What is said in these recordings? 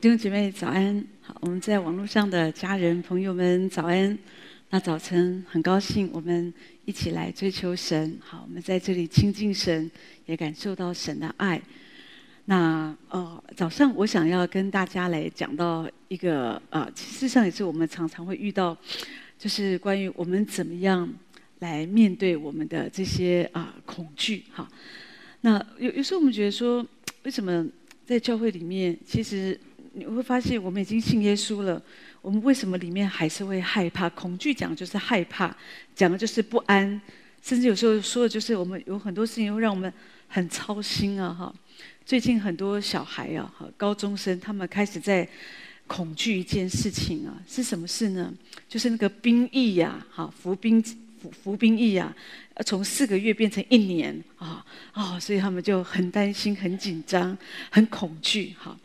弟兄姐妹早安，好，我们在网络上的家人朋友们早安。那早晨很高兴，我们一起来追求神。好，我们在这里亲近神，也感受到神的爱。那呃，早上我想要跟大家来讲到一个呃，事实上也是我们常常会遇到，就是关于我们怎么样来面对我们的这些啊、恐惧。哈，那有有时候我们觉得说，为什么在教会里面，其实。你会发现，我们已经信耶稣了，我们为什么里面还是会害怕？恐惧讲的就是害怕，讲的就是不安，甚至有时候说的就是我们有很多事情会让我们很操心啊！哈，最近很多小孩啊，哈，高中生他们开始在恐惧一件事情啊，是什么事呢？就是那个兵役呀，哈，服兵服服兵役呀，从四个月变成一年啊，啊，所以他们就很担心、很紧张、很恐惧，哈。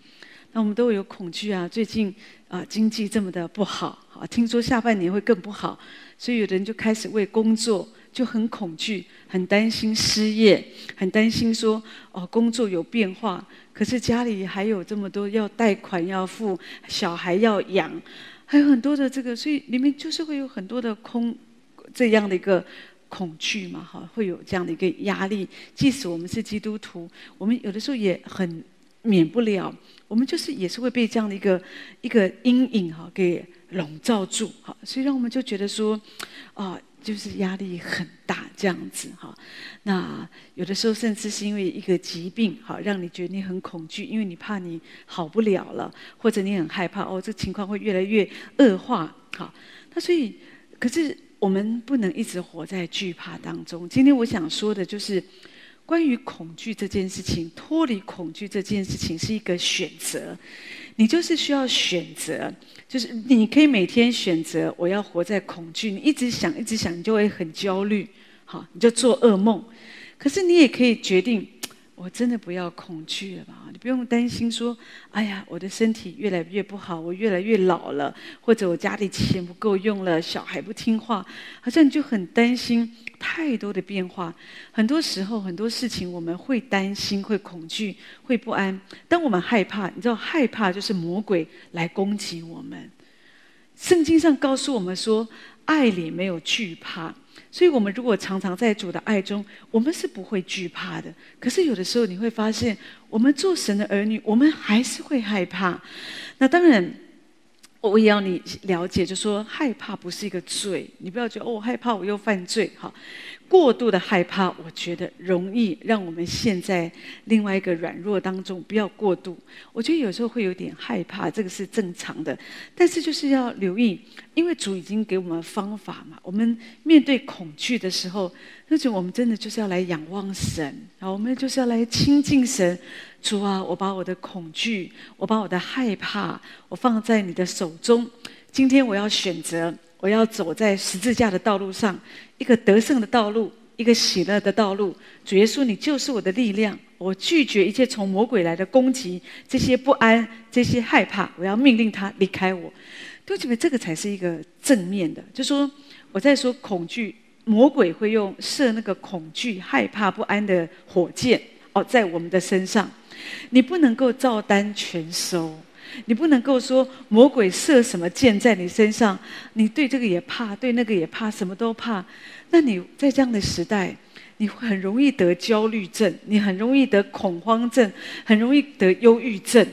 那我们都有恐惧啊！最近啊，经济这么的不好，啊，听说下半年会更不好，所以有的人就开始为工作就很恐惧，很担心失业，很担心说哦，工作有变化，可是家里还有这么多要贷款要付，小孩要养，还有很多的这个，所以里面就是会有很多的空这样的一个恐惧嘛，哈，会有这样的一个压力。即使我们是基督徒，我们有的时候也很免不了。我们就是也是会被这样的一个一个阴影哈给笼罩住哈，所以让我们就觉得说，啊，就是压力很大这样子哈。那有的时候甚至是因为一个疾病哈，让你觉得你很恐惧，因为你怕你好不了了，或者你很害怕哦，这情况会越来越恶化哈。那所以，可是我们不能一直活在惧怕当中。今天我想说的就是。关于恐惧这件事情，脱离恐惧这件事情是一个选择，你就是需要选择，就是你可以每天选择我要活在恐惧，你一直想一直想，你就会很焦虑，好，你就做噩梦。可是你也可以决定。我真的不要恐惧了吧？你不用担心说，哎呀，我的身体越来越不好，我越来越老了，或者我家里钱不够用了，小孩不听话，好像你就很担心太多的变化。很多时候，很多事情我们会担心、会恐惧、会不安。当我们害怕，你知道，害怕就是魔鬼来攻击我们。圣经上告诉我们说，爱里没有惧怕。所以，我们如果常常在主的爱中，我们是不会惧怕的。可是，有的时候你会发现，我们做神的儿女，我们还是会害怕。那当然，我也要你了解，就说害怕不是一个罪，你不要觉得哦，我害怕我又犯罪，哈。过度的害怕，我觉得容易让我们陷在另外一个软弱当中。不要过度，我觉得有时候会有点害怕，这个是正常的。但是就是要留意，因为主已经给我们方法嘛。我们面对恐惧的时候，那就我们真的就是要来仰望神，啊我们就是要来亲近神。主啊，我把我的恐惧，我把我的害怕，我放在你的手中。今天我要选择。我要走在十字架的道路上，一个得胜的道路，一个喜乐的道路。主耶稣，你就是我的力量。我拒绝一切从魔鬼来的攻击，这些不安，这些害怕，我要命令他离开我。对不起，这个才是一个正面的。就说我在说恐惧，魔鬼会用射那个恐惧、害怕、不安的火箭哦，在我们的身上，你不能够照单全收。你不能够说魔鬼射什么箭在你身上，你对这个也怕，对那个也怕，什么都怕。那你在这样的时代，你会很容易得焦虑症，你很容易得恐慌症，很容易得忧郁症。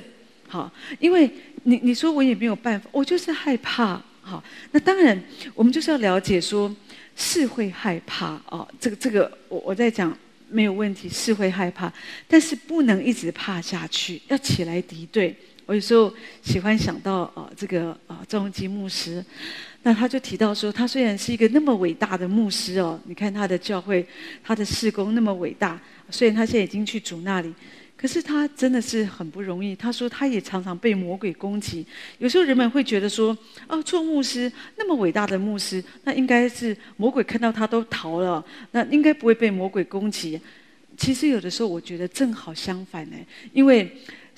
好，因为你你说我也没有办法，我就是害怕。好，那当然我们就是要了解说，是会害怕哦。这个这个，我我在讲没有问题，是会害怕，但是不能一直怕下去，要起来敌对。我有时候喜欢想到啊，这个啊赵镕基牧师，那他就提到说，他虽然是一个那么伟大的牧师哦，你看他的教会，他的事工那么伟大，虽然他现在已经去主那里，可是他真的是很不容易。他说他也常常被魔鬼攻击。有时候人们会觉得说，哦，做牧师那么伟大的牧师，那应该是魔鬼看到他都逃了，那应该不会被魔鬼攻击。其实有的时候我觉得正好相反呢，因为。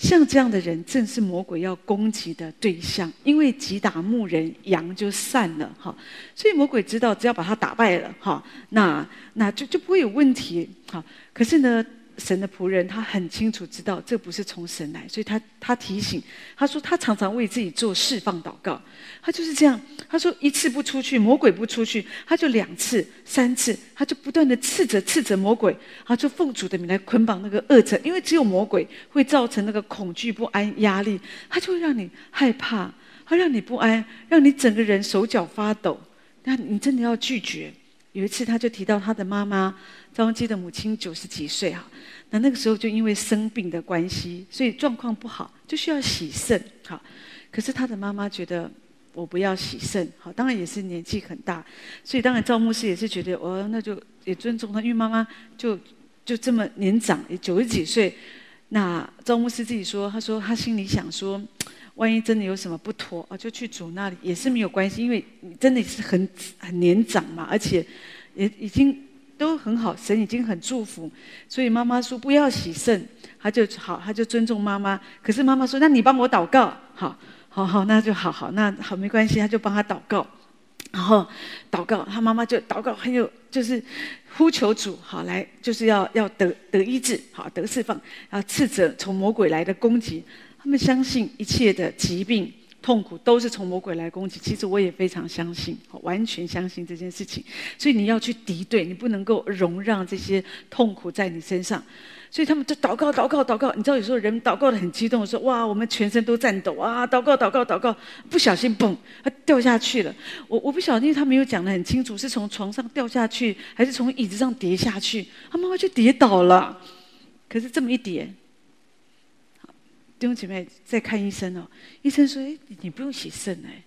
像这样的人，正是魔鬼要攻击的对象。因为击打牧人，羊就散了哈。所以魔鬼知道，只要把他打败了哈，那那就就不会有问题哈。可是呢，神的仆人，他很清楚知道这不是从神来，所以他他提醒他说，他常常为自己做释放祷告。他就是这样，他说一次不出去，魔鬼不出去，他就两次、三次，他就不断的斥责、斥责魔鬼，他就奉主的名来捆绑那个恶者，因为只有魔鬼会造成那个恐惧、不安、压力，他就会让你害怕，他让你不安，让你整个人手脚发抖。那你真的要拒绝。有一次，他就提到他的妈妈赵文基的母亲九十几岁哈，那那个时候就因为生病的关系，所以状况不好，就需要洗肾哈。可是他的妈妈觉得我不要洗肾，好，当然也是年纪很大，所以当然赵牧师也是觉得哦，那就也尊重他，因为妈妈就就这么年长，也九十几岁。那赵牧师自己说，他说他心里想说。万一真的有什么不妥啊，就去主那里也是没有关系，因为真的是很很年长嘛，而且也已经都很好，神已经很祝福，所以妈妈说不要洗肾，他就好，他就尊重妈妈。可是妈妈说，那你帮我祷告，好，好好，那就好好，那好没关系，他就帮他祷告，然后祷告，他妈妈就祷告很有，就是呼求主，好来就是要要得得医治，好得释放，要斥责从魔鬼来的攻击。他们相信一切的疾病、痛苦都是从魔鬼来攻击。其实我也非常相信，完全相信这件事情。所以你要去敌对，你不能够容让这些痛苦在你身上。所以他们就祷告、祷告、祷告。你知道，有时候人祷告的很激动，说：“哇，我们全身都颤抖啊！”祷告、祷告、祷告，不小心嘣，他掉下去了。我我不晓得，因为他没有讲得很清楚，是从床上掉下去，还是从椅子上跌下去？他妈妈就跌倒了。可是这么一跌。弟兄姐妹在看医生哦，医生说：“哎，你不用洗肾哎，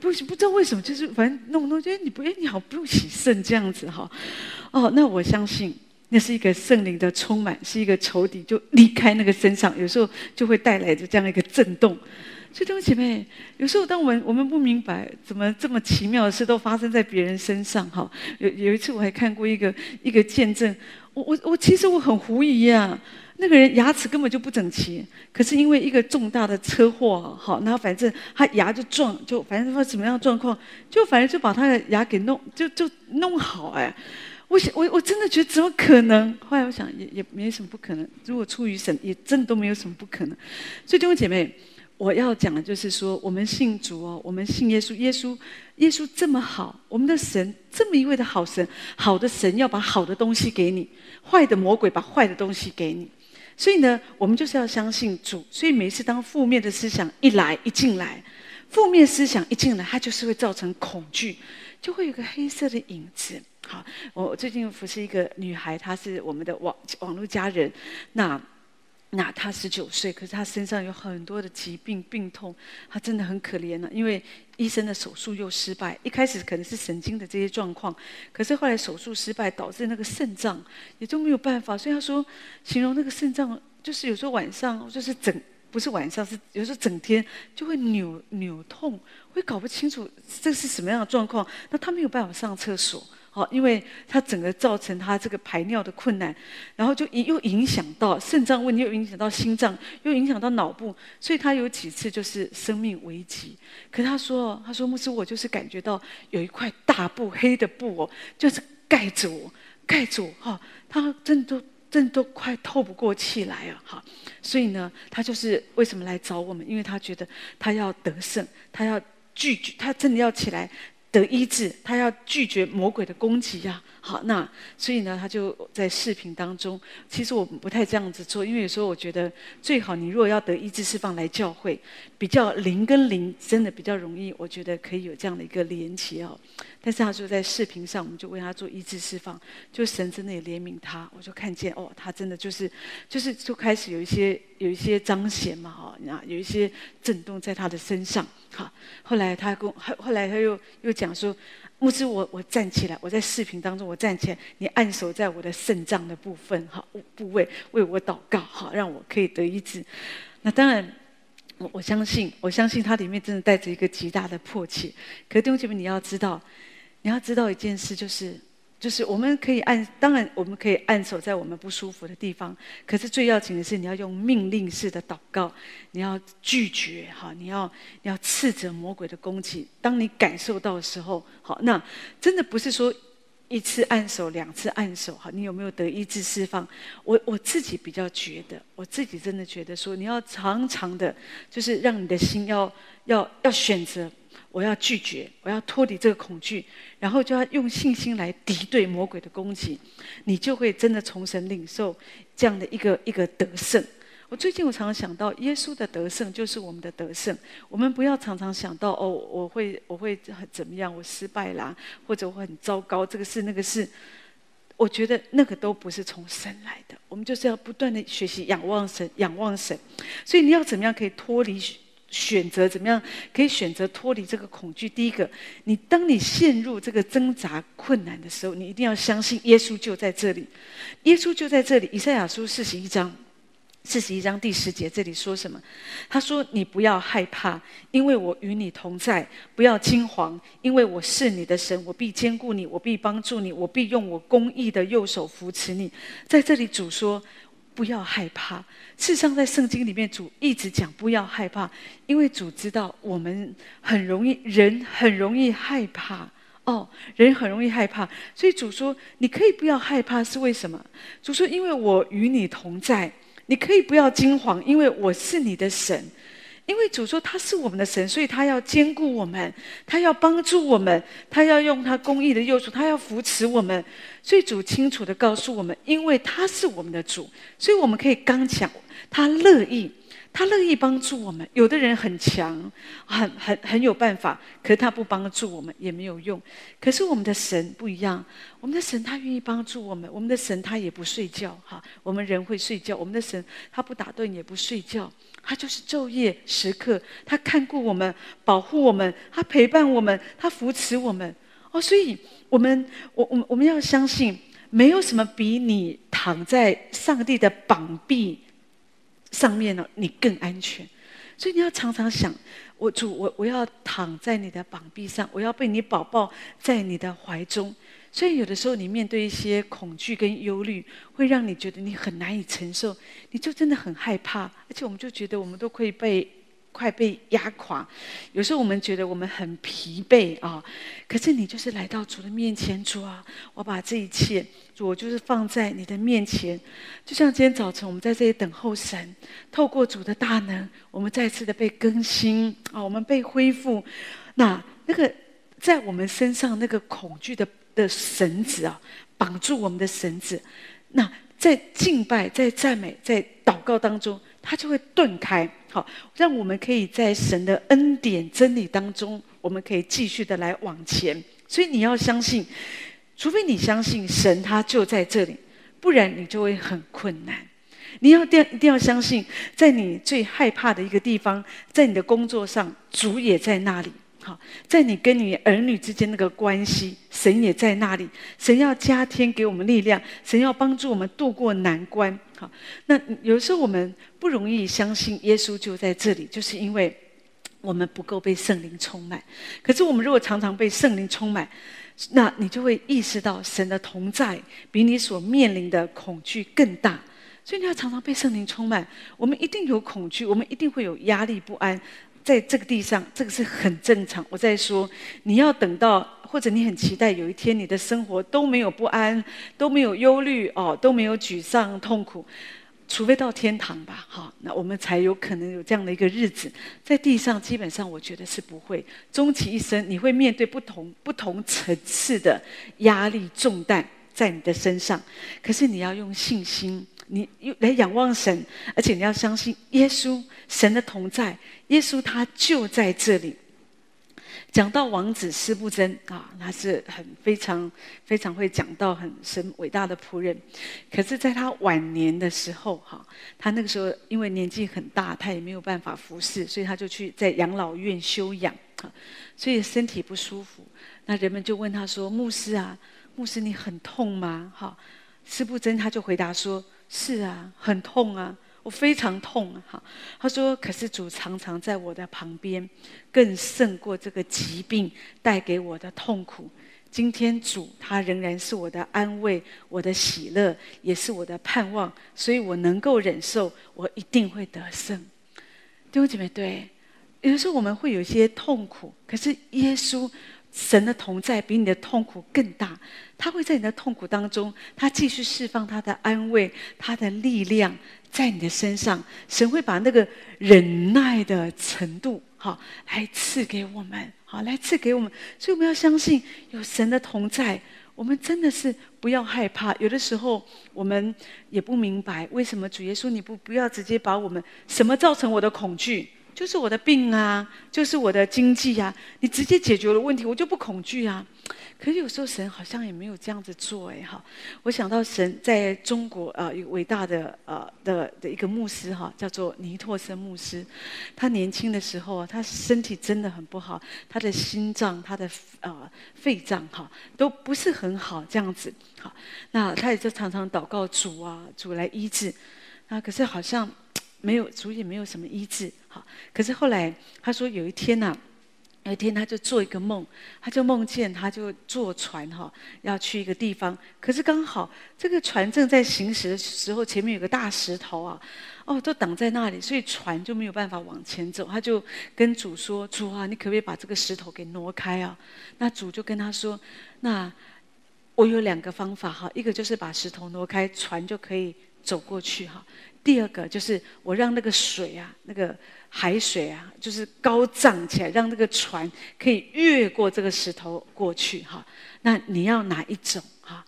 不不知道为什么，就是反正弄弄，觉得你不哎，你好不用洗肾这样子哈。”哦，那我相信那是一个圣灵的充满，是一个仇敌就离开那个身上，有时候就会带来的这样一个震动。所以弟兄姐妹，有时候当我们我们不明白怎么这么奇妙的事都发生在别人身上哈。有有一次我还看过一个一个见证，我我我其实我很狐疑呀。那个人牙齿根本就不整齐，可是因为一个重大的车祸，好，然后反正他牙就撞，就反正说什么样的状况，就反正就把他的牙给弄，就就弄好哎。我想，我我真的觉得怎么可能？后来我想也也没什么不可能，如果出于神，也真的都没有什么不可能。所以弟兄姐妹，我要讲的就是说，我们信主哦，我们信耶稣，耶稣耶稣这么好，我们的神这么一位的好神，好的神要把好的东西给你，坏的魔鬼把坏的东西给你。所以呢，我们就是要相信主。所以每一次当负面的思想一来一进来，负面思想一进来，它就是会造成恐惧，就会有个黑色的影子。好，我最近服侍一个女孩，她是我们的网网络家人，那。那他十九岁，可是他身上有很多的疾病病痛，他真的很可怜了。因为医生的手术又失败，一开始可能是神经的这些状况，可是后来手术失败，导致那个肾脏也就没有办法。所以他说，形容那个肾脏就是有时候晚上就是整，不是晚上，是有时候整天就会扭扭痛，会搞不清楚这是什么样的状况。那他没有办法上厕所。好，因为他整个造成他这个排尿的困难，然后就又影响到肾脏问题，又影响到心脏，又影响到脑部，所以他有几次就是生命危急。可他说：“他说牧师，我就是感觉到有一块大布黑的布哦，就是盖着我，盖着我哈，他真的都真的都快透不过气来了哈。所以呢，他就是为什么来找我们？因为他觉得他要得胜，他要拒绝，他真的要起来。”得医治，他要拒绝魔鬼的攻击呀、啊。好，那所以呢，他就在视频当中。其实我不太这样子做，因为有时候我觉得最好你如果要得医治释放来教会，比较灵跟灵真的比较容易，我觉得可以有这样的一个连结哦。但是他说在视频上，我们就为他做医治释放，就神真的也怜悯他，我就看见哦，他真的就是就是就开始有一些有一些彰显嘛，哈，那，有一些震动在他的身上。好，后来他跟后后来他又又讲说，牧师我我站起来，我在视频当中我站起来，你按手在我的肾脏的部分，哈部位为我祷告，哈让我可以得医治。那当然，我我相信我相信他里面真的带着一个极大的迫切。可是弟兄姐妹，你要知道，你要知道一件事就是。就是我们可以按，当然我们可以按手在我们不舒服的地方。可是最要紧的是，你要用命令式的祷告，你要拒绝哈，你要你要斥责魔鬼的攻击。当你感受到的时候，好，那真的不是说一次按手，两次按手，哈，你有没有得医治释放？我我自己比较觉得，我自己真的觉得说，你要常常的，就是让你的心要要要选择，我要拒绝，我要脱离这个恐惧，然后就要用信心来敌对魔鬼的攻击，你就会真的从神领受这样的一个一个得胜。我最近我常常想到，耶稣的得胜就是我们的得胜。我们不要常常想到哦，我会我会很怎么样，我失败啦，或者我很糟糕，这个事那个事。我觉得那个都不是从神来的。我们就是要不断的学习仰望神，仰望神。所以你要怎么样可以脱离选择？怎么样可以选择脱离这个恐惧？第一个，你当你陷入这个挣扎困难的时候，你一定要相信耶稣就在这里。耶稣就在这里。以赛亚书四十一章。四十一章第十节，这里说什么？他说：“你不要害怕，因为我与你同在；不要惊惶，因为我是你的神，我必坚固你，我必帮助你，我必用我公义的右手扶持你。”在这里，主说：“不要害怕。”事实上，在圣经里面，主一直讲“不要害怕”，因为主知道我们很容易，人很容易害怕哦，人很容易害怕，所以主说：“你可以不要害怕。”是为什么？主说：“因为我与你同在。”你可以不要惊慌，因为我是你的神。因为主说他是我们的神，所以他要兼顾我们，他要帮助我们，他要用他公义的右手，他要扶持我们。所以主清楚的告诉我们，因为他是我们的主，所以我们可以刚强，他乐意。他乐意帮助我们。有的人很强，很很很有办法，可是他不帮助我们也没有用。可是我们的神不一样，我们的神他愿意帮助我们。我们的神他也不睡觉，哈，我们人会睡觉，我们的神他不打盹也不睡觉，他就是昼夜时刻，他看顾我们，保护我们，他陪伴我们，他扶持我们。哦，所以我们我我们我们要相信，没有什么比你躺在上帝的膀臂。上面呢，你更安全，所以你要常常想，我主，我我要躺在你的膀臂上，我要被你宝宝在你的怀中。所以有的时候，你面对一些恐惧跟忧虑，会让你觉得你很难以承受，你就真的很害怕，而且我们就觉得我们都可以被。快被压垮，有时候我们觉得我们很疲惫啊，可是你就是来到主的面前，主啊，我把这一切，主，我就是放在你的面前，就像今天早晨我们在这里等候神，透过主的大能，我们再次的被更新啊，我们被恢复，那那个在我们身上那个恐惧的的绳子啊，绑住我们的绳子，那在敬拜、在赞美、在祷告当中。它就会顿开，好，让我们可以在神的恩典真理当中，我们可以继续的来往前。所以你要相信，除非你相信神，他就在这里，不然你就会很困难。你要定一定要相信，在你最害怕的一个地方，在你的工作上，主也在那里。好，在你跟你儿女之间那个关系，神也在那里。神要加添给我们力量，神要帮助我们度过难关。好，那有时候我们不容易相信耶稣就在这里，就是因为我们不够被圣灵充满。可是我们如果常常被圣灵充满，那你就会意识到神的同在比你所面临的恐惧更大。所以你要常常被圣灵充满。我们一定有恐惧，我们一定会有压力不安。在这个地上，这个是很正常。我在说，你要等到，或者你很期待有一天，你的生活都没有不安，都没有忧虑，哦，都没有沮丧、痛苦，除非到天堂吧，好，那我们才有可能有这样的一个日子。在地上，基本上我觉得是不会。终其一生，你会面对不同不同层次的压力重担在你的身上，可是你要用信心。你又来仰望神，而且你要相信耶稣，神的同在，耶稣他就在这里。讲到王子司布真啊，他是很非常非常会讲到很神伟大的仆人。可是，在他晚年的时候，哈，他那个时候因为年纪很大，他也没有办法服侍，所以他就去在养老院休养，所以身体不舒服。那人们就问他说：“牧师啊，牧师你很痛吗？”哈，司布真他就回答说。是啊，很痛啊，我非常痛啊！哈，他说：“可是主常常在我的旁边，更胜过这个疾病带给我的痛苦。今天主他仍然是我的安慰，我的喜乐，也是我的盼望，所以我能够忍受，我一定会得胜。”弟兄姐妹，对，有的时候我们会有一些痛苦，可是耶稣神的同在比你的痛苦更大，他会在你的痛苦当中，他继续释放他的安慰，他的力量在你的身上。神会把那个忍耐的程度，好来赐给我们，好来赐给我们。所以我们要相信有神的同在。我们真的是不要害怕，有的时候我们也不明白为什么主耶稣你不不要直接把我们什么造成我的恐惧，就是我的病啊，就是我的经济啊，你直接解决了问题，我就不恐惧啊。可是有时候神好像也没有这样子做哎哈，我想到神在中国啊，有伟大的呃的的一个牧师哈，叫做尼托森牧师。他年轻的时候啊，他身体真的很不好，他的心脏、他的呃肺脏哈都不是很好这样子。好，那他也就常常祷告主啊，主来医治。那可是好像没有主也没有什么医治。好，可是后来他说有一天呐、有一天，他就做一个梦，他就梦见他就坐船哈，要去一个地方。可是刚好这个船正在行驶的时候，前面有个大石头啊，哦，都挡在那里，所以船就没有办法往前走。他就跟主说：“主啊，你可不可以把这个石头给挪开啊？”那主就跟他说：“那我有两个方法哈，一个就是把石头挪开，船就可以走过去哈。第二个就是我让那个水啊，那个。”海水啊，就是高涨起来，让那个船可以越过这个石头过去哈。那你要哪一种哈？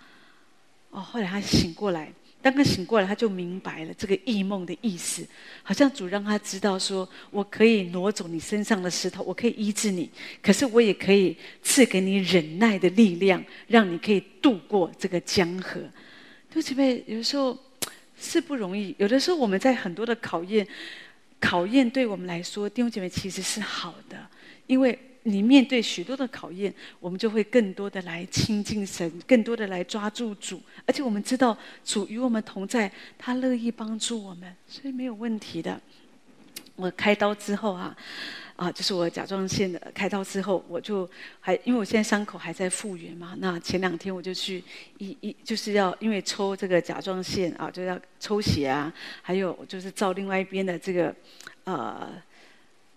哦，后来他醒过来，当他醒过来，他就明白了这个异梦的意思。好像主让他知道说，我可以挪走你身上的石头，我可以医治你，可是我也可以赐给你忍耐的力量，让你可以渡过这个江河。对不起，有时候是不容易，有的时候我们在很多的考验。考验对我们来说，弟兄姐妹其实是好的，因为你面对许多的考验，我们就会更多的来亲近神，更多的来抓住主，而且我们知道主与我们同在，他乐意帮助我们，所以没有问题的。我开刀之后啊。啊，就是我甲状腺的开刀之后，我就还因为我现在伤口还在复原嘛，那前两天我就去一一就是要因为抽这个甲状腺啊，就要抽血啊，还有就是照另外一边的这个呃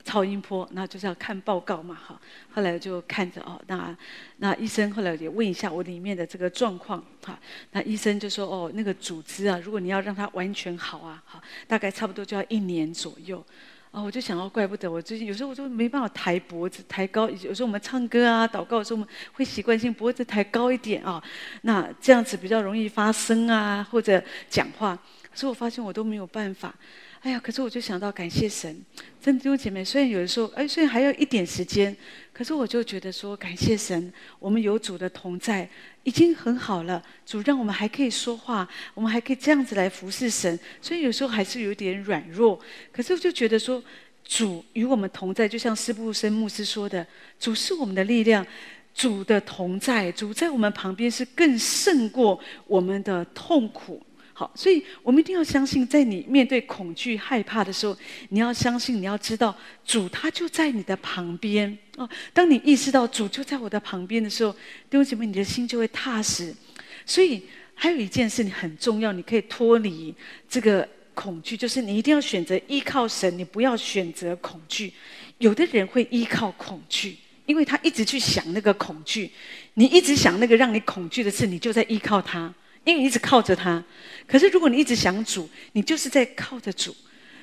超音波，那就是要看报告嘛，哈。后来就看着哦，那那医生后来也问一下我里面的这个状况，哈，那医生就说哦，那个组织啊，如果你要让它完全好啊，好，大概差不多就要一年左右。啊，我就想到，怪不得我最近有时候我就没办法抬脖子抬高。有时候我们唱歌啊、祷告的时候，我们会习惯性脖子抬高一点啊。那这样子比较容易发声啊，或者讲话。所以我发现我都没有办法。哎呀，可是我就想到感谢神，真的弟兄姐妹，虽然有的时候，哎，虽然还要一点时间，可是我就觉得说感谢神，我们有主的同在，已经很好了。主让我们还可以说话，我们还可以这样子来服侍神。所以有时候还是有点软弱，可是我就觉得说，主与我们同在，就像司布生牧师说的，主是我们的力量，主的同在，主在我们旁边是更胜过我们的痛苦。好，所以我们一定要相信，在你面对恐惧、害怕的时候，你要相信，你要知道，主他就在你的旁边哦。当你意识到主就在我的旁边的时候，弟兄姐妹，你的心就会踏实。所以还有一件事，你很重要，你可以脱离这个恐惧，就是你一定要选择依靠神，你不要选择恐惧。有的人会依靠恐惧，因为他一直去想那个恐惧，你一直想那个让你恐惧的事，你就在依靠他。因为你一直靠着他，可是如果你一直想主，你就是在靠着主。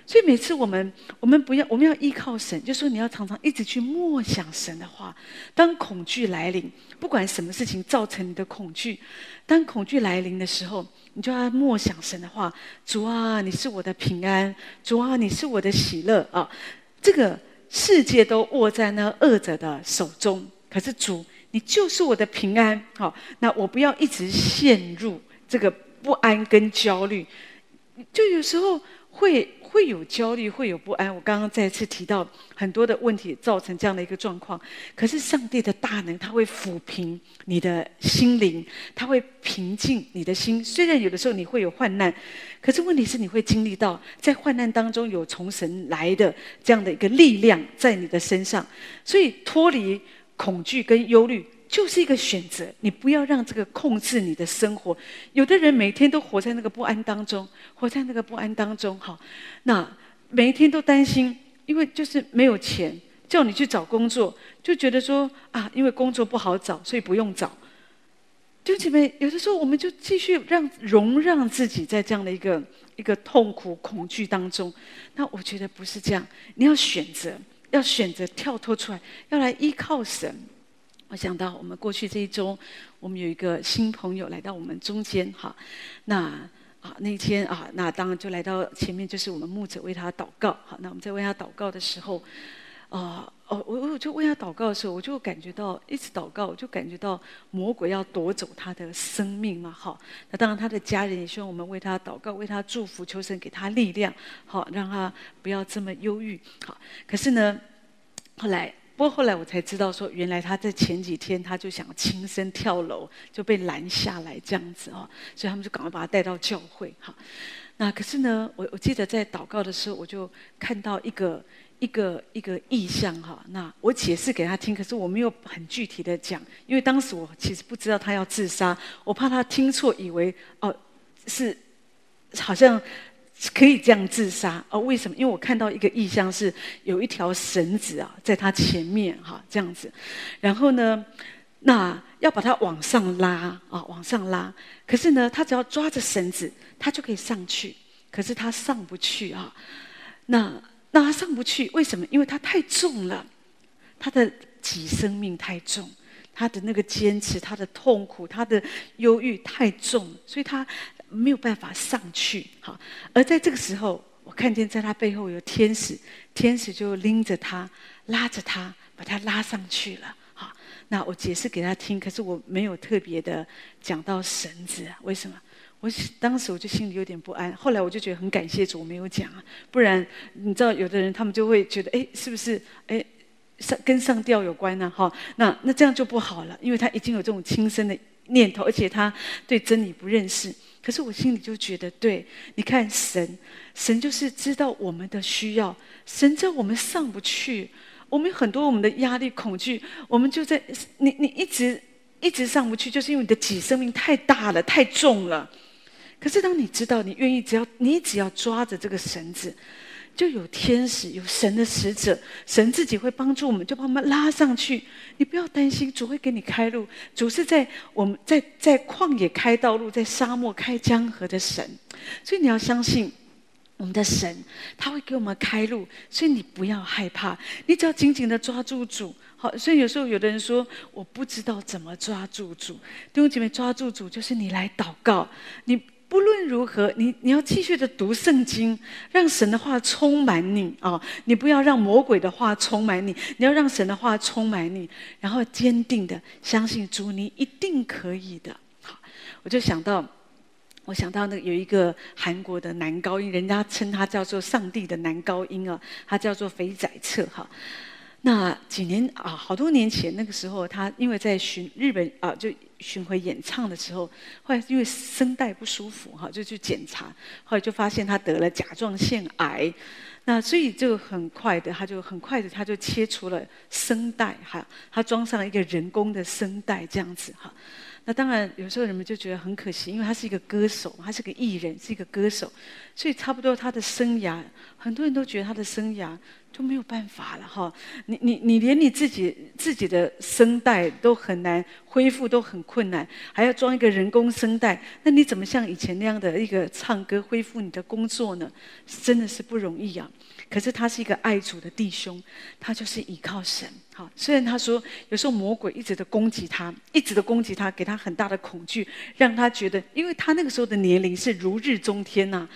所以每次我们，我们不要，我们要依靠神，就说你要常常一直去默想神的话。当恐惧来临，不管什么事情造成你的恐惧，当恐惧来临的时候，你就要默想神的话。主啊，你是我的平安；主啊，你是我的喜乐啊！这个世界都握在那恶者的手中，可是主，你就是我的平安。好，那我不要一直陷入。这个不安跟焦虑，就有时候会会有焦虑，会有不安。我刚刚再次提到很多的问题造成这样的一个状况。可是上帝的大能，他会抚平你的心灵，他会平静你的心。虽然有的时候你会有患难，可是问题是你会经历到在患难当中有从神来的这样的一个力量在你的身上。所以脱离恐惧跟忧虑。就是一个选择，你不要让这个控制你的生活。有的人每天都活在那个不安当中，活在那个不安当中，哈，那每一天都担心，因为就是没有钱，叫你去找工作，就觉得说啊，因为工作不好找，所以不用找。弟兄姐妹，有的时候我们就继续让容让自己在这样的一个一个痛苦恐惧当中。那我觉得不是这样，你要选择，要选择跳脱出来，要来依靠神。我想到我们过去这一周，我们有一个新朋友来到我们中间，哈，那。啊，那天啊，那当然就来到前面，就是我们牧者为他祷告。好，那我们在为他祷告的时候，啊，哦，我我就为他祷告的时候，我就感觉到一直祷告，我就感觉到魔鬼要夺走他的生命嘛。好，那当然他的家人也希望我们为他祷告，为他祝福，求神给他力量，好，让他不要这么忧郁。好，可是呢，后来。不过后来我才知道，说原来他在前几天他就想轻生跳楼，就被拦下来这样子哦，所以他们就赶快把他带到教会哈。那可是呢，我我记得在祷告的时候，我就看到一个一个一个意象哈。那我解释给他听，可是我没有很具体的讲，因为当时我其实不知道他要自杀，我怕他听错，以为哦是好像。可以这样自杀哦？为什么？因为我看到一个意象，是有一条绳子啊，在他前面哈，这样子。然后呢，那要把它往上拉啊，往上拉。可是呢，他只要抓着绳子，他就可以上去。可是他上不去啊。那那他上不去，为什么？因为他太重了，他的己生命太重，他的那个坚持，他的痛苦，他的忧郁太重，所以他。没有办法上去，好，而在这个时候，我看见在他背后有天使，天使就拎着他，拉着他，把他拉上去了，好，那我解释给他听，可是我没有特别的讲到绳子，为什么？我当时我就心里有点不安，后来我就觉得很感谢主，我没有讲啊，不然你知道，有的人他们就会觉得，哎，是不是，哎，上跟上吊有关呢？哈，那那这样就不好了，因为他已经有这种轻生的念头，而且他对真理不认识。可是我心里就觉得，对，你看神，神就是知道我们的需要，神知道我们上不去，我们有很多我们的压力、恐惧，我们就在你你一直一直上不去，就是因为你的己生命太大了、太重了。可是当你知道，你愿意，只要你只要抓着这个绳子。就有天使，有神的使者，神自己会帮助我们，就把我们拉上去。你不要担心，主会给你开路。主是在我们在在旷野开道路，在沙漠开江河的神。所以你要相信我们的神，他会给我们开路。所以你不要害怕，你只要紧紧的抓住主。好，所以有时候有的人说，我不知道怎么抓住主。弟兄姐妹，抓住主就是你来祷告，你。不论如何，你你要继续的读圣经，让神的话充满你啊、你不要让魔鬼的话充满你，你要让神的话充满你，然后坚定的相信主，你一定可以的。好，我就想到，我想到那有一个韩国的男高音，人家称他叫做上帝的男高音啊，他叫做肥仔彻哈。那几年啊，好多年前那个时候，他因为在巡日本啊，就巡回演唱的时候，后来因为声带不舒服哈，就去检查，后来就发现他得了甲状腺癌，那所以就很快的，他就很快的他就切除了声带哈，他装上了一个人工的声带这样子哈。那当然有时候人们就觉得很可惜，因为他是一个歌手，他是个艺人，是一个歌手，所以差不多他的生涯，很多人都觉得他的生涯。就没有办法了哈，你你你连你自己自己的声带都很难恢复，都很困难，还要装一个人工声带，那你怎么像以前那样的一个唱歌恢复你的工作呢？真的是不容易啊。可是他是一个爱主的弟兄，他就是依靠神。好，虽然他说有时候魔鬼一直的攻击他，一直的攻击他，给他很大的恐惧，让他觉得，因为他那个时候的年龄是如日中天呐、啊，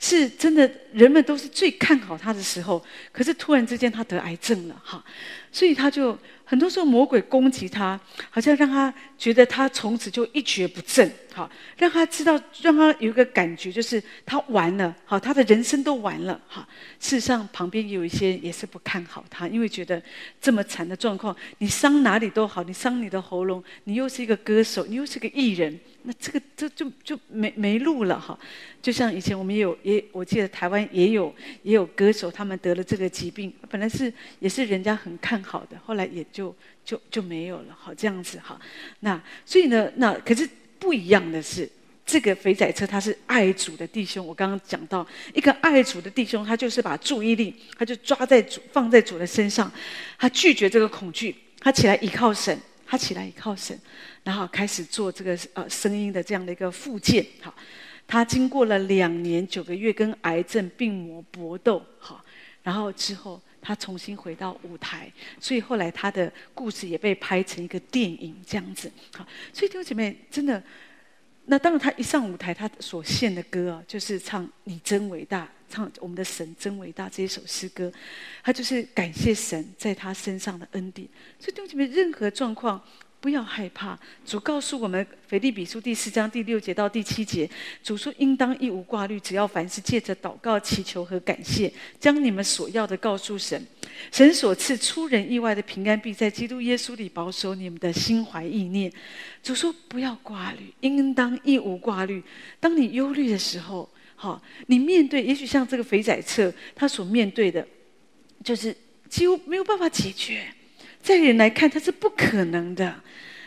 是真的，人们都是最看好他的时候。可是突然之间他得癌症了，哈，所以他就。很多时候魔鬼攻击他，好像让他觉得他从此就一蹶不振，好，让他知道，让他有一个感觉，就是他完了，好，他的人生都完了，哈。事实上，旁边有一些也是不看好他，因为觉得这么惨的状况，你伤哪里都好，你伤你的喉咙，你又是一个歌手，你又是个艺人。那这个这就就没没路了哈，就像以前我们也有也我记得台湾也有也有歌手，他们得了这个疾病，本来是也是人家很看好的，后来也就就就没有了，好这样子哈。那所以呢，那可是不一样的是，这个肥仔车他是爱主的弟兄。我刚刚讲到一个爱主的弟兄，他就是把注意力，他就抓在主，放在主的身上，他拒绝这个恐惧，他起来倚靠神，他起来倚靠神，然后开始做这个呃声音的这样的一个复健。好，他经过了两年九个月跟癌症病魔搏斗，好，然后之后。他重新回到舞台，所以后来他的故事也被拍成一个电影这样子。好，所以弟兄姐妹真的，那当然他一上舞台，他所献的歌啊，就是唱《你真伟大》，唱我们的神真伟大这一首诗歌，他就是感谢神在他身上的恩典。所以弟兄姐妹，任何状况。不要害怕，主告诉我们，《腓立比书》第四章第六节到第七节，主说：“应当一无挂虑，只要凡事借着祷告、祈求和感谢，将你们所要的告诉神。神所赐出人意外的平安，必在基督耶稣里保守你们的心怀意念。”主说：“不要挂虑，应当一无挂虑。当你忧虑的时候，好，你面对，也许像这个肥仔车，他所面对的，就是几乎没有办法解决。”在人来看，他是不可能的，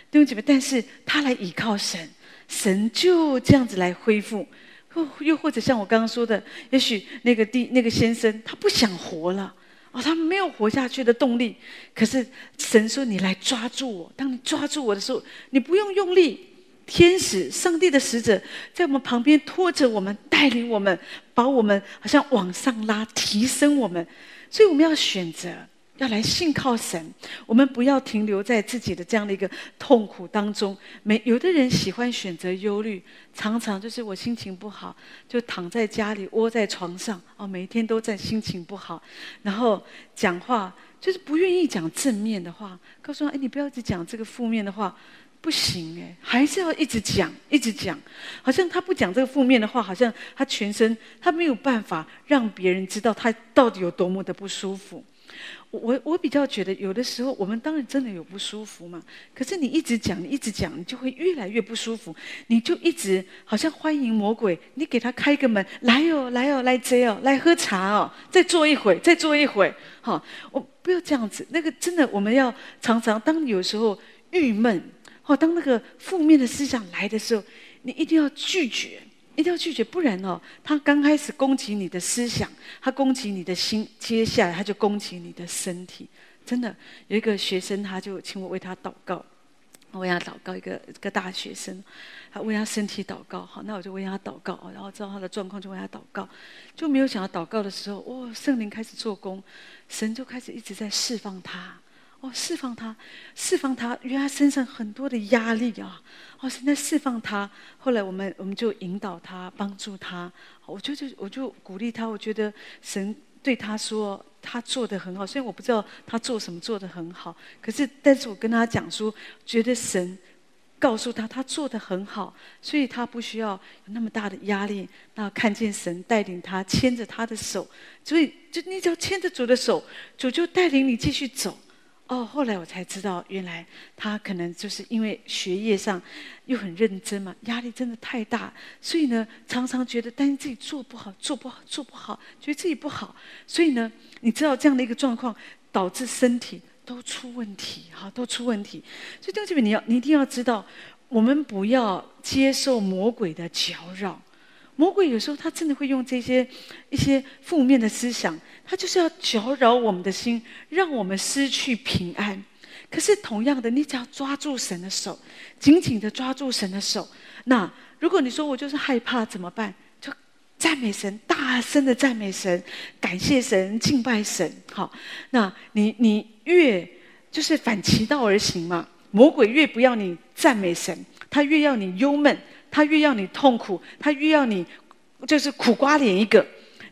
弟兄姐妹。但是他来倚靠神，神就这样子来恢复。又又或者像我刚刚说的，也许那个弟那个先生他不想活了，哦，他没有活下去的动力。可是神说：“你来抓住我。”当你抓住我的时候，你不用用力，天使、上帝的使者在我们旁边拖着我们，带领我们，把我们好像往上拉，提升我们。所以我们要选择。要来信靠神，我们不要停留在自己的这样的一个痛苦当中。没有的人喜欢选择忧虑，常常就是我心情不好，就躺在家里窝在床上哦，每天都在心情不好，然后讲话就是不愿意讲正面的话，告诉他：哎，你不要一直讲这个负面的话，不行哎，还是要一直讲，一直讲。好像他不讲这个负面的话，好像他全身他没有办法让别人知道他到底有多么的不舒服。我我比较觉得，有的时候我们当然真的有不舒服嘛。可是你一直讲，你一直讲，你就会越来越不舒服。你就一直好像欢迎魔鬼，你给他开个门，来哦，来哦，来这哦，来喝茶哦，再坐一会，再坐一会。好，我不要这样子。那个真的，我们要常常，当有时候郁闷，或当那个负面的思想来的时候，你一定要拒绝。一定要拒绝，不然哦，他刚开始攻击你的思想，他攻击你的心，接下来他就攻击你的身体。真的，有一个学生，他就请我为他祷告，我为他祷告，一个一个大学生，他为他身体祷告。好，那我就为他祷告，然后知道他的状况，就为他祷告。就没有想到祷告的时候，哇、圣灵开始做工，神就开始一直在释放他。哦，释放他，释放他，因为他身上很多的压力啊！哦，现在释放他。后来我们我们就引导他，帮助他。我就就我就鼓励他。我觉得神对他说，他做得很好。虽然我不知道他做什么做得很好，可是但是我跟他讲说，觉得神告诉他他做得很好，所以他不需要那么大的压力。那看见神带领他，牵着他的手，所以就你只要牵着主的手，主就带领你继续走。哦，后来我才知道，原来他可能就是因为学业上又很认真嘛，压力真的太大，所以呢，常常觉得担心自己做不好，做不好，做不好，觉得自己不好，所以呢，你知道这样的一个状况，导致身体都出问题，哈，都出问题。所以这边你要，你一定要知道，我们不要接受魔鬼的搅扰。魔鬼有时候他真的会用这些一些负面的思想，他就是要搅扰我们的心，让我们失去平安。可是同样的，你只要抓住神的手，紧紧的抓住神的手。那如果你说我就是害怕怎么办？就赞美神，大声的赞美神，感谢神，敬拜神。好，那你你越就是反其道而行嘛。魔鬼越不要你赞美神，他越要你忧闷。他越要你痛苦，他越要你就是苦瓜脸一个，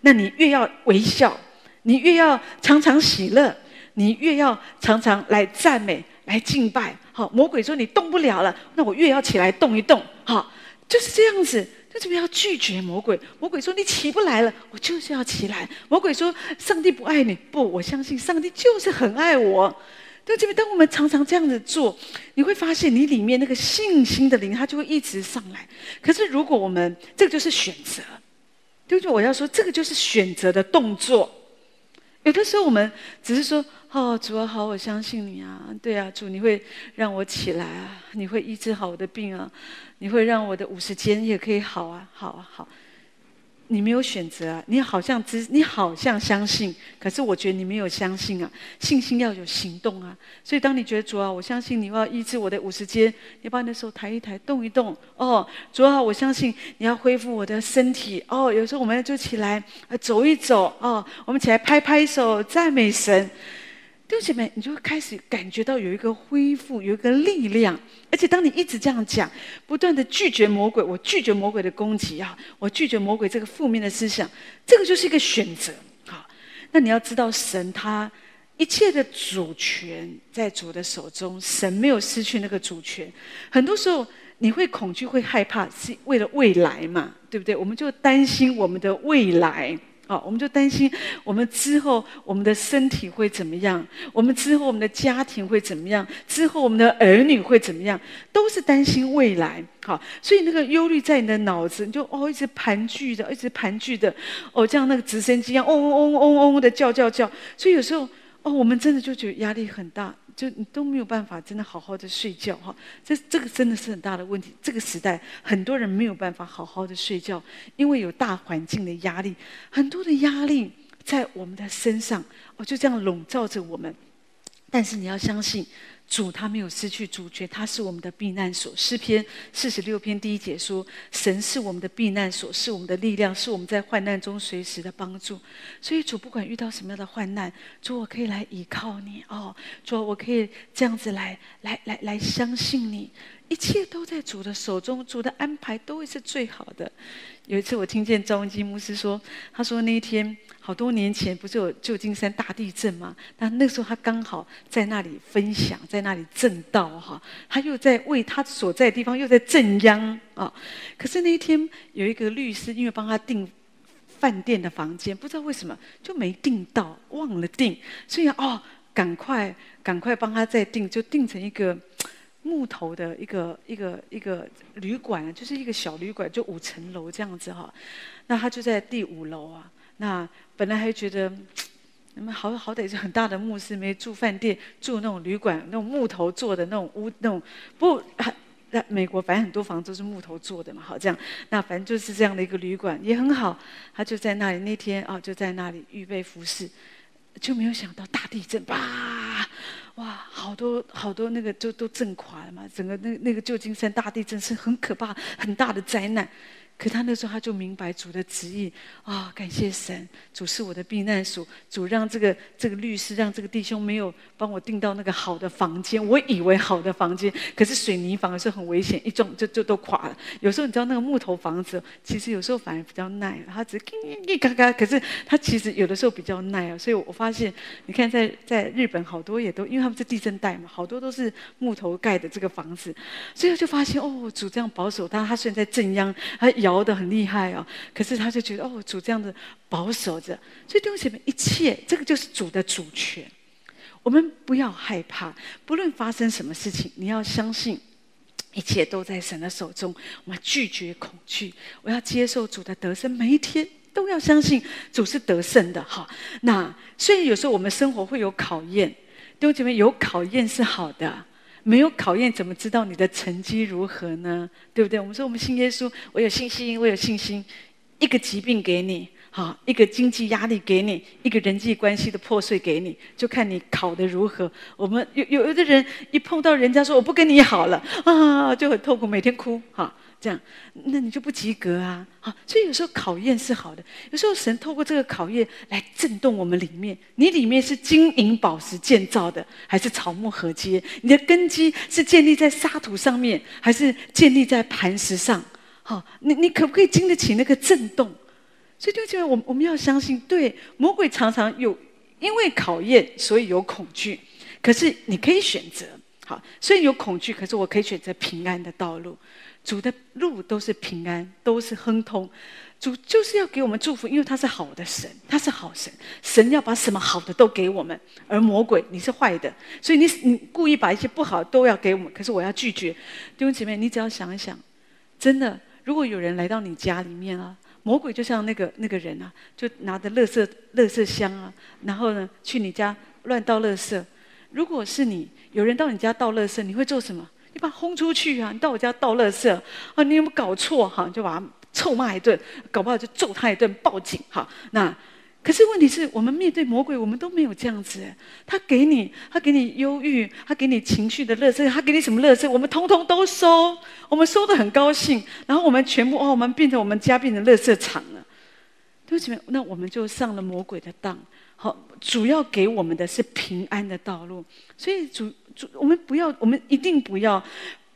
那你越要微笑，你越要常常喜乐，你越要常常来赞美、来敬拜。好，魔鬼说你动不了了，那我越要起来动一动。好，就是这样子，为什么要拒绝魔鬼。魔鬼说你起不来了，我就是要起来。魔鬼说上帝不爱你，不，我相信上帝就是很爱我。那这边，当我们常常这样子做，你会发现你里面那个信心的灵，它就会一直上来。可是，如果我们这个就是选择，对不对？我要说，这个就是选择的动作。有的时候我们只是说：“哦，主啊，好，我相信你啊，对啊，主你会让我起来啊，你会医治好我的病啊，你会让我的五十肩也可以好啊，好啊，好。”你没有选择！你好像只，你好像相信，可是我觉得你没有相信啊！信心要有行动啊！所以当你觉得主啊，我相信你要医治我的五十肩，你把你的手抬一抬，动一动。哦，主啊，我相信你要恢复我的身体。哦，有时候我们就起来走一走。哦，我们起来拍拍手，赞美神。弟兄姐妹，你就会开始感觉到有一个恢复，有一个力量。而且当你一直这样讲，不断的拒绝魔鬼，我拒绝魔鬼的攻击啊，我拒绝魔鬼这个负面的思想，这个就是一个选择。好，那你要知道，神他一切的主权在主的手中，神没有失去那个主权。很多时候你会恐惧、会害怕，是为了未来嘛，对不对？我们就担心我们的未来。好，我们就担心我们之后我们的身体会怎么样？我们之后我们的家庭会怎么样？之后我们的儿女会怎么样？都是担心未来。好，所以那个忧虑在你的脑子，你就哦一直盘踞的，一直盘踞的，哦，像那个直升机一样，嗡嗡嗡嗡嗡的叫叫叫。所以有时候哦，我们真的就觉得压力很大。就你都没有办法真的好好的睡觉哈，这这个真的是很大的问题。这个时代很多人没有办法好好的睡觉，因为有大环境的压力，很多的压力在我们的身上哦，就这样笼罩着我们。但是你要相信。主他没有失去主权，他是我们的避难所。诗篇四十六篇第一节说：“神是我们的避难所，是我们的力量，是我们在患难中随时的帮助。”所以主不管遇到什么样的患难，主我可以来依靠你哦，主我可以这样子来来来来相信你。一切都在主的手中，主的安排都会是最好的。有一次我听见赵文基牧师说，他说那一天好多年前不是有旧金山大地震吗？那那时候他刚好在那里分享，在那里证道哈，他又在为他所在的地方又在震央啊。可是那一天有一个律师，因为帮他订饭店的房间，不知道为什么就没订到，忘了订，所以哦，赶快赶快帮他再订，就订成一个。木头的一个一个一个旅馆，就是一个小旅馆，就五层楼这样子哈。那他就在第五楼啊。那本来还觉得，你们好好歹是很大的牧师，没住饭店，住那种旅馆，那种木头做的那种屋，那种不，在美国反正很多房子都是木头做的嘛，好这样。那反正就是这样的一个旅馆也很好。他就在那里那天啊，就在那里预备服侍，就没有想到大地震吧。哇，好多好多那个就都震垮了嘛！整个那那个旧金山大地震是很可怕、很大的灾难。可他那时候他就明白主的旨意啊、感谢神，主是我的避难所，主让这个这个律师让这个弟兄没有帮我订到那个好的房间，我以为好的房间，可是水泥房是很危险，一撞就就都垮了。有时候你知道那个木头房子，其实有时候反而比较耐，它只一嘎嘎，可是它其实有的时候比较耐啊。所以我发现，你看在在日本好多也都因为他们是地震带嘛，好多都是木头盖的这个房子，所以我就发现哦，主这样保守他，他虽然在震央，他摇。摇得很厉害哦，可是他就觉得哦，主这样子保守着，所以弟兄姐妹，一切这个就是主的主权。我们不要害怕，不论发生什么事情，你要相信一切都在神的手中。我们拒绝恐惧，我要接受主的得胜，每一天都要相信主是得胜的。哈，那所以有时候我们生活会有考验，弟兄姐妹，有考验是好的。没有考验，怎么知道你的成绩如何呢？对不对？我们说我们信耶稣，我有信心，我有信心。一个疾病给你，好，一个经济压力给你，一个人际关系的破碎给你，就看你考得如何。我们有有的人一碰到人家说我不跟你好了啊，就很痛苦，每天哭哈。这样，那你就不及格啊！好，所以有时候考验是好的。有时候神透过这个考验来震动我们里面。你里面是金银宝石建造的，还是草木禾秸？你的根基是建立在沙土上面，还是建立在磐石上？好，你你可不可以经得起那个震动？所以就觉得我们我们要相信，对，魔鬼常常有因为考验，所以有恐惧。可是你可以选择，好，虽然有恐惧，可是我可以选择平安的道路。主的路都是平安，都是亨通。主就是要给我们祝福，因为他是好的神，他是好神。神要把什么好的都给我们，而魔鬼你是坏的，所以你你故意把一些不好都要给我们。可是我要拒绝。弟兄姐妹，你只要想一想，真的，如果有人来到你家里面啊，魔鬼就像那个那个人啊，就拿着垃圾垃圾箱啊，然后呢去你家乱倒垃圾。如果是你，有人到你家倒垃圾，你会做什么？把他轰出去啊！你到我家倒垃圾啊！你有没有搞错？哈，就把他臭骂一顿，搞不好就揍他一顿，报警哈。那可是问题是我们面对魔鬼，我们都没有这样子。他给你，他给你忧郁，他给你情绪的乐色，他给你什么乐色？我们通通都收，我们收的很高兴。然后我们全部哦，我们变成我们家变成乐色场了。对不起，那我们就上了魔鬼的当。好，主要给我们的是平安的道路，所以主主，我们不要，我们一定不要，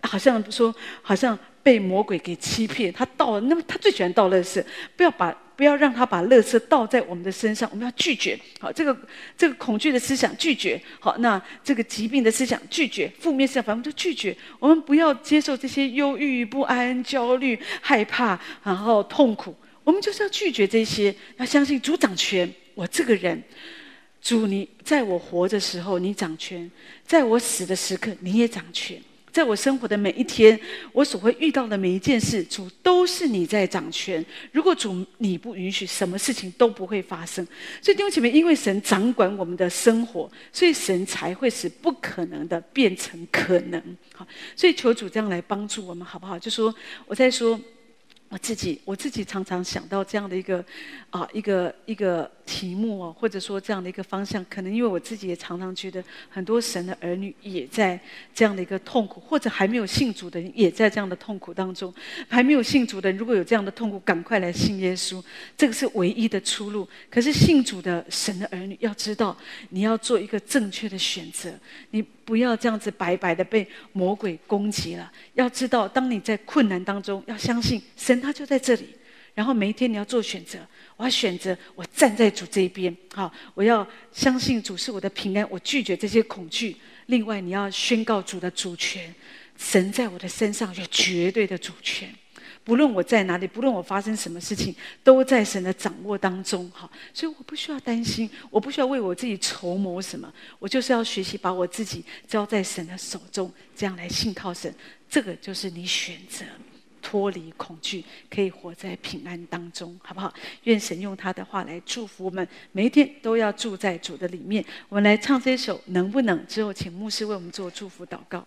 好像说，好像被魔鬼给欺骗。他倒了，那么他最喜欢倒乐色，不要把，不要让他把乐色倒在我们的身上，我们要拒绝。好，这个这个恐惧的思想拒绝。好，那这个疾病的思想拒绝，负面思想反正都拒绝。我们不要接受这些忧郁、不安、焦虑、害怕，然后痛苦。我们就是要拒绝这些，要相信主掌权。我这个人，主，你在我活的时候你掌权，在我死的时刻你也掌权，在我生活的每一天，我所会遇到的每一件事，主都是你在掌权。如果主你不允许，什么事情都不会发生。所以弟兄姐妹，因为神掌管我们的生活，所以神才会使不可能的变成可能。好，所以求主这样来帮助我们，好不好？就说我在说。我自己，我自己常常想到这样的一个，啊，一个一个题目哦，或者说这样的一个方向，可能因为我自己也常常觉得，很多神的儿女也在这样的一个痛苦，或者还没有信主的人也在这样的痛苦当中。还没有信主的人，如果有这样的痛苦，赶快来信耶稣，这个是唯一的出路。可是信主的神的儿女要知道，你要做一个正确的选择，你不要这样子白白的被魔鬼攻击了。要知道，当你在困难当中，要相信神。他就在这里，然后每一天你要做选择。我要选择，我站在主这一边。好，我要相信主是我的平安，我拒绝这些恐惧。另外，你要宣告主的主权，神在我的身上有绝对的主权。不论我在哪里，不论我发生什么事情，都在神的掌握当中。好，所以我不需要担心，我不需要为我自己筹谋什么，我就是要学习把我自己交在神的手中，这样来信靠神。这个就是你选择。脱离恐惧，可以活在平安当中，好不好？愿神用他的话来祝福我们，每一天都要住在主的里面。我们来唱这首《能不能》之后，请牧师为我们做祝福祷告。